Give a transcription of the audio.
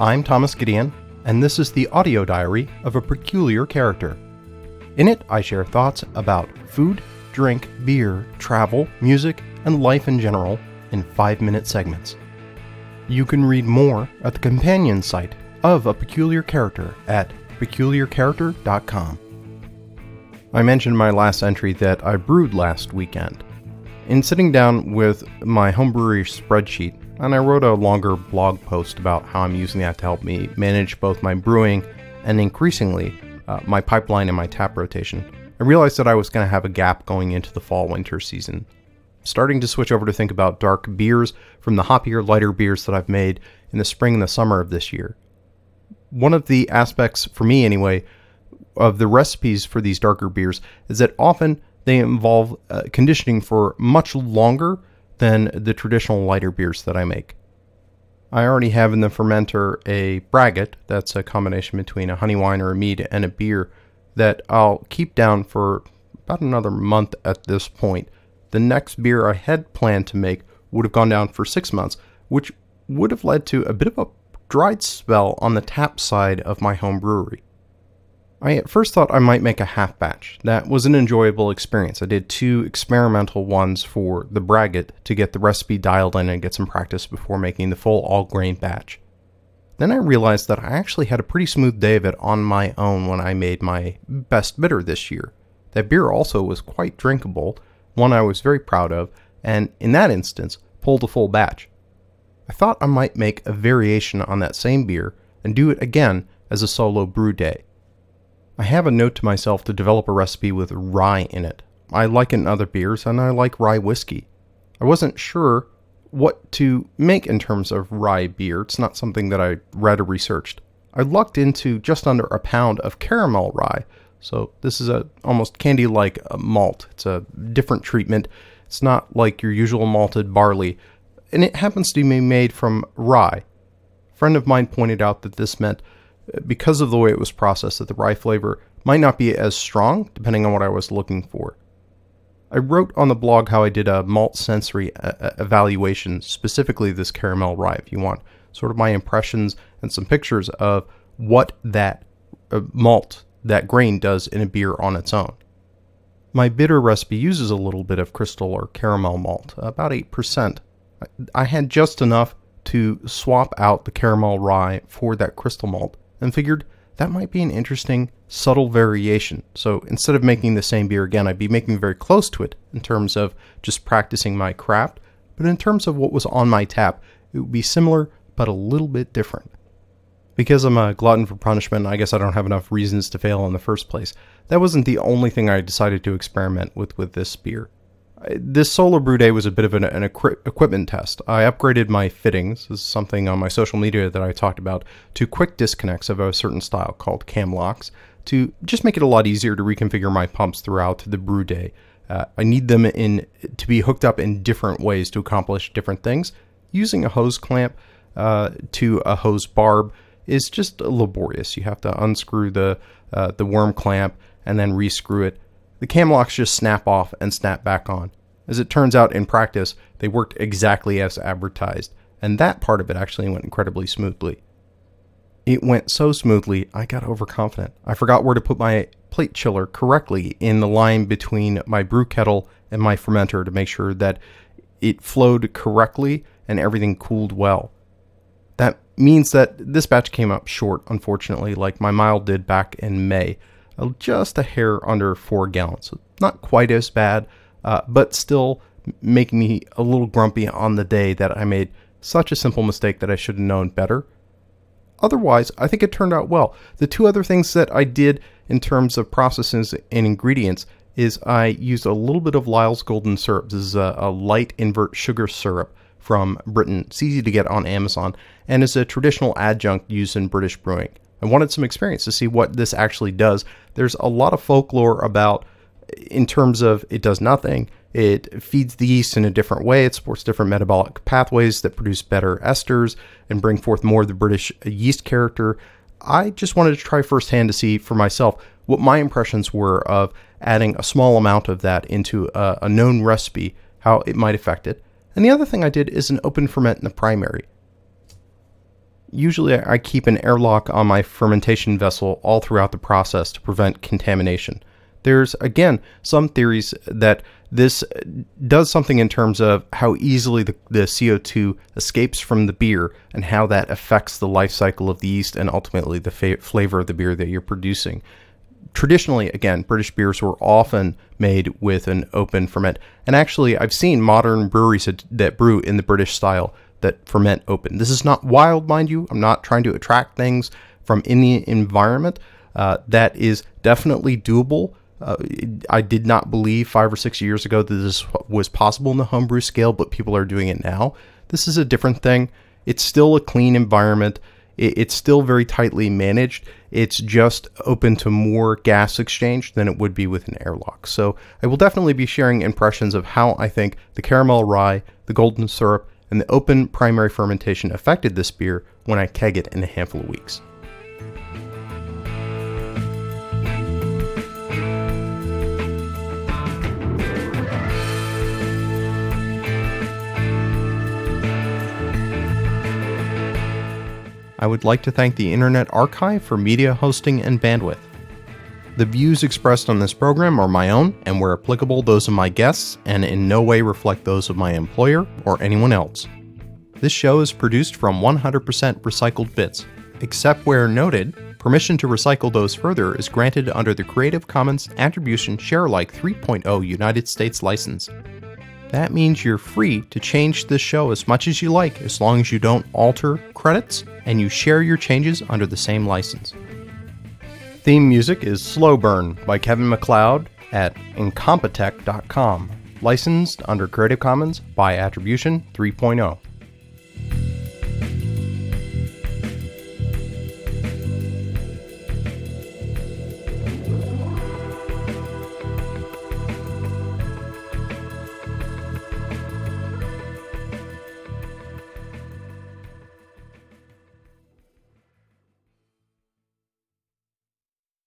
I'm Thomas Gideon, and this is the audio diary of a peculiar character. In it, I share thoughts about food, drink, beer, travel, music, and life in general in five minute segments. You can read more at the companion site of A Peculiar Character at peculiarcharacter.com. I mentioned my last entry that I brewed last weekend. In sitting down with my homebrewery spreadsheet, and I wrote a longer blog post about how I'm using that to help me manage both my brewing and increasingly uh, my pipeline and my tap rotation. I realized that I was going to have a gap going into the fall winter season. Starting to switch over to think about dark beers from the hoppier, lighter beers that I've made in the spring and the summer of this year. One of the aspects, for me anyway, of the recipes for these darker beers is that often they involve uh, conditioning for much longer than the traditional lighter beers that I make. I already have in the fermenter a braggot, that's a combination between a honey wine or a mead and a beer, that I'll keep down for about another month at this point. The next beer I had planned to make would have gone down for six months, which would have led to a bit of a dried spell on the tap side of my home brewery. I at first thought I might make a half batch. That was an enjoyable experience. I did two experimental ones for the braggot to get the recipe dialed in and get some practice before making the full all grain batch. Then I realized that I actually had a pretty smooth day of it on my own when I made my best bitter this year. That beer also was quite drinkable, one I was very proud of, and in that instance, pulled a full batch. I thought I might make a variation on that same beer and do it again as a solo brew day. I have a note to myself to develop a recipe with rye in it. I like it in other beers, and I like rye whiskey. I wasn't sure what to make in terms of rye beer. It's not something that I read or researched. I lucked into just under a pound of caramel rye. So this is a almost candy-like uh, malt. It's a different treatment. It's not like your usual malted barley, and it happens to be made from rye. A friend of mine pointed out that this meant because of the way it was processed, that the rye flavor might not be as strong, depending on what I was looking for. I wrote on the blog how I did a malt sensory uh, uh, evaluation, specifically this caramel rye, if you want sort of my impressions and some pictures of what that uh, malt, that grain does in a beer on its own. My bitter recipe uses a little bit of crystal or caramel malt, about 8%. I had just enough to swap out the caramel rye for that crystal malt and figured that might be an interesting, subtle variation. So instead of making the same beer again, I'd be making very close to it in terms of just practicing my craft, but in terms of what was on my tap, it would be similar but a little bit different. Because I'm a glutton for punishment, I guess I don't have enough reasons to fail in the first place. That wasn't the only thing I decided to experiment with with this beer this solo brew day was a bit of an, an equi- equipment test. I upgraded my fittings, this is something on my social media that I talked about, to quick disconnects of a certain style called cam locks to just make it a lot easier to reconfigure my pumps throughout the brew day. Uh, I need them in to be hooked up in different ways to accomplish different things. Using a hose clamp uh, to a hose barb is just laborious. You have to unscrew the uh, the worm clamp and then rescrew it the cam locks just snap off and snap back on. As it turns out in practice, they worked exactly as advertised, and that part of it actually went incredibly smoothly. It went so smoothly, I got overconfident. I forgot where to put my plate chiller correctly in the line between my brew kettle and my fermenter to make sure that it flowed correctly and everything cooled well. That means that this batch came up short, unfortunately, like my mild did back in May just a hair under four gallons. So not quite as bad, uh, but still making me a little grumpy on the day that I made such a simple mistake that I should have known better. Otherwise, I think it turned out well. The two other things that I did in terms of processes and ingredients is I used a little bit of Lyle's Golden Syrup. This is a, a light invert sugar syrup from Britain. It's easy to get on Amazon and is a traditional adjunct used in British brewing. I wanted some experience to see what this actually does. There's a lot of folklore about, in terms of it does nothing. It feeds the yeast in a different way. It supports different metabolic pathways that produce better esters and bring forth more of the British yeast character. I just wanted to try firsthand to see for myself what my impressions were of adding a small amount of that into a, a known recipe, how it might affect it. And the other thing I did is an open ferment in the primary Usually, I keep an airlock on my fermentation vessel all throughout the process to prevent contamination. There's, again, some theories that this does something in terms of how easily the, the CO2 escapes from the beer and how that affects the life cycle of the yeast and ultimately the fa- flavor of the beer that you're producing. Traditionally, again, British beers were often made with an open ferment. And actually, I've seen modern breweries that, that brew in the British style that ferment open. This is not wild, mind you. I'm not trying to attract things from any environment. Uh, that is definitely doable. Uh, I did not believe five or six years ago that this was possible in the homebrew scale, but people are doing it now. This is a different thing. It's still a clean environment. it's still very tightly managed. It's just open to more gas exchange than it would be with an airlock. So I will definitely be sharing impressions of how I think the caramel rye, the golden syrup, and the open primary fermentation affected this beer when I keg it in a handful of weeks. I would like to thank the Internet Archive for media hosting and bandwidth. The views expressed on this program are my own and, where applicable, those of my guests, and in no way reflect those of my employer or anyone else. This show is produced from 100% recycled bits. Except where noted, permission to recycle those further is granted under the Creative Commons Attribution Sharealike 3.0 United States license. That means you're free to change this show as much as you like as long as you don't alter credits and you share your changes under the same license. Theme music is Slow Burn by Kevin MacLeod at incompetech.com, licensed under Creative Commons by Attribution 3.0.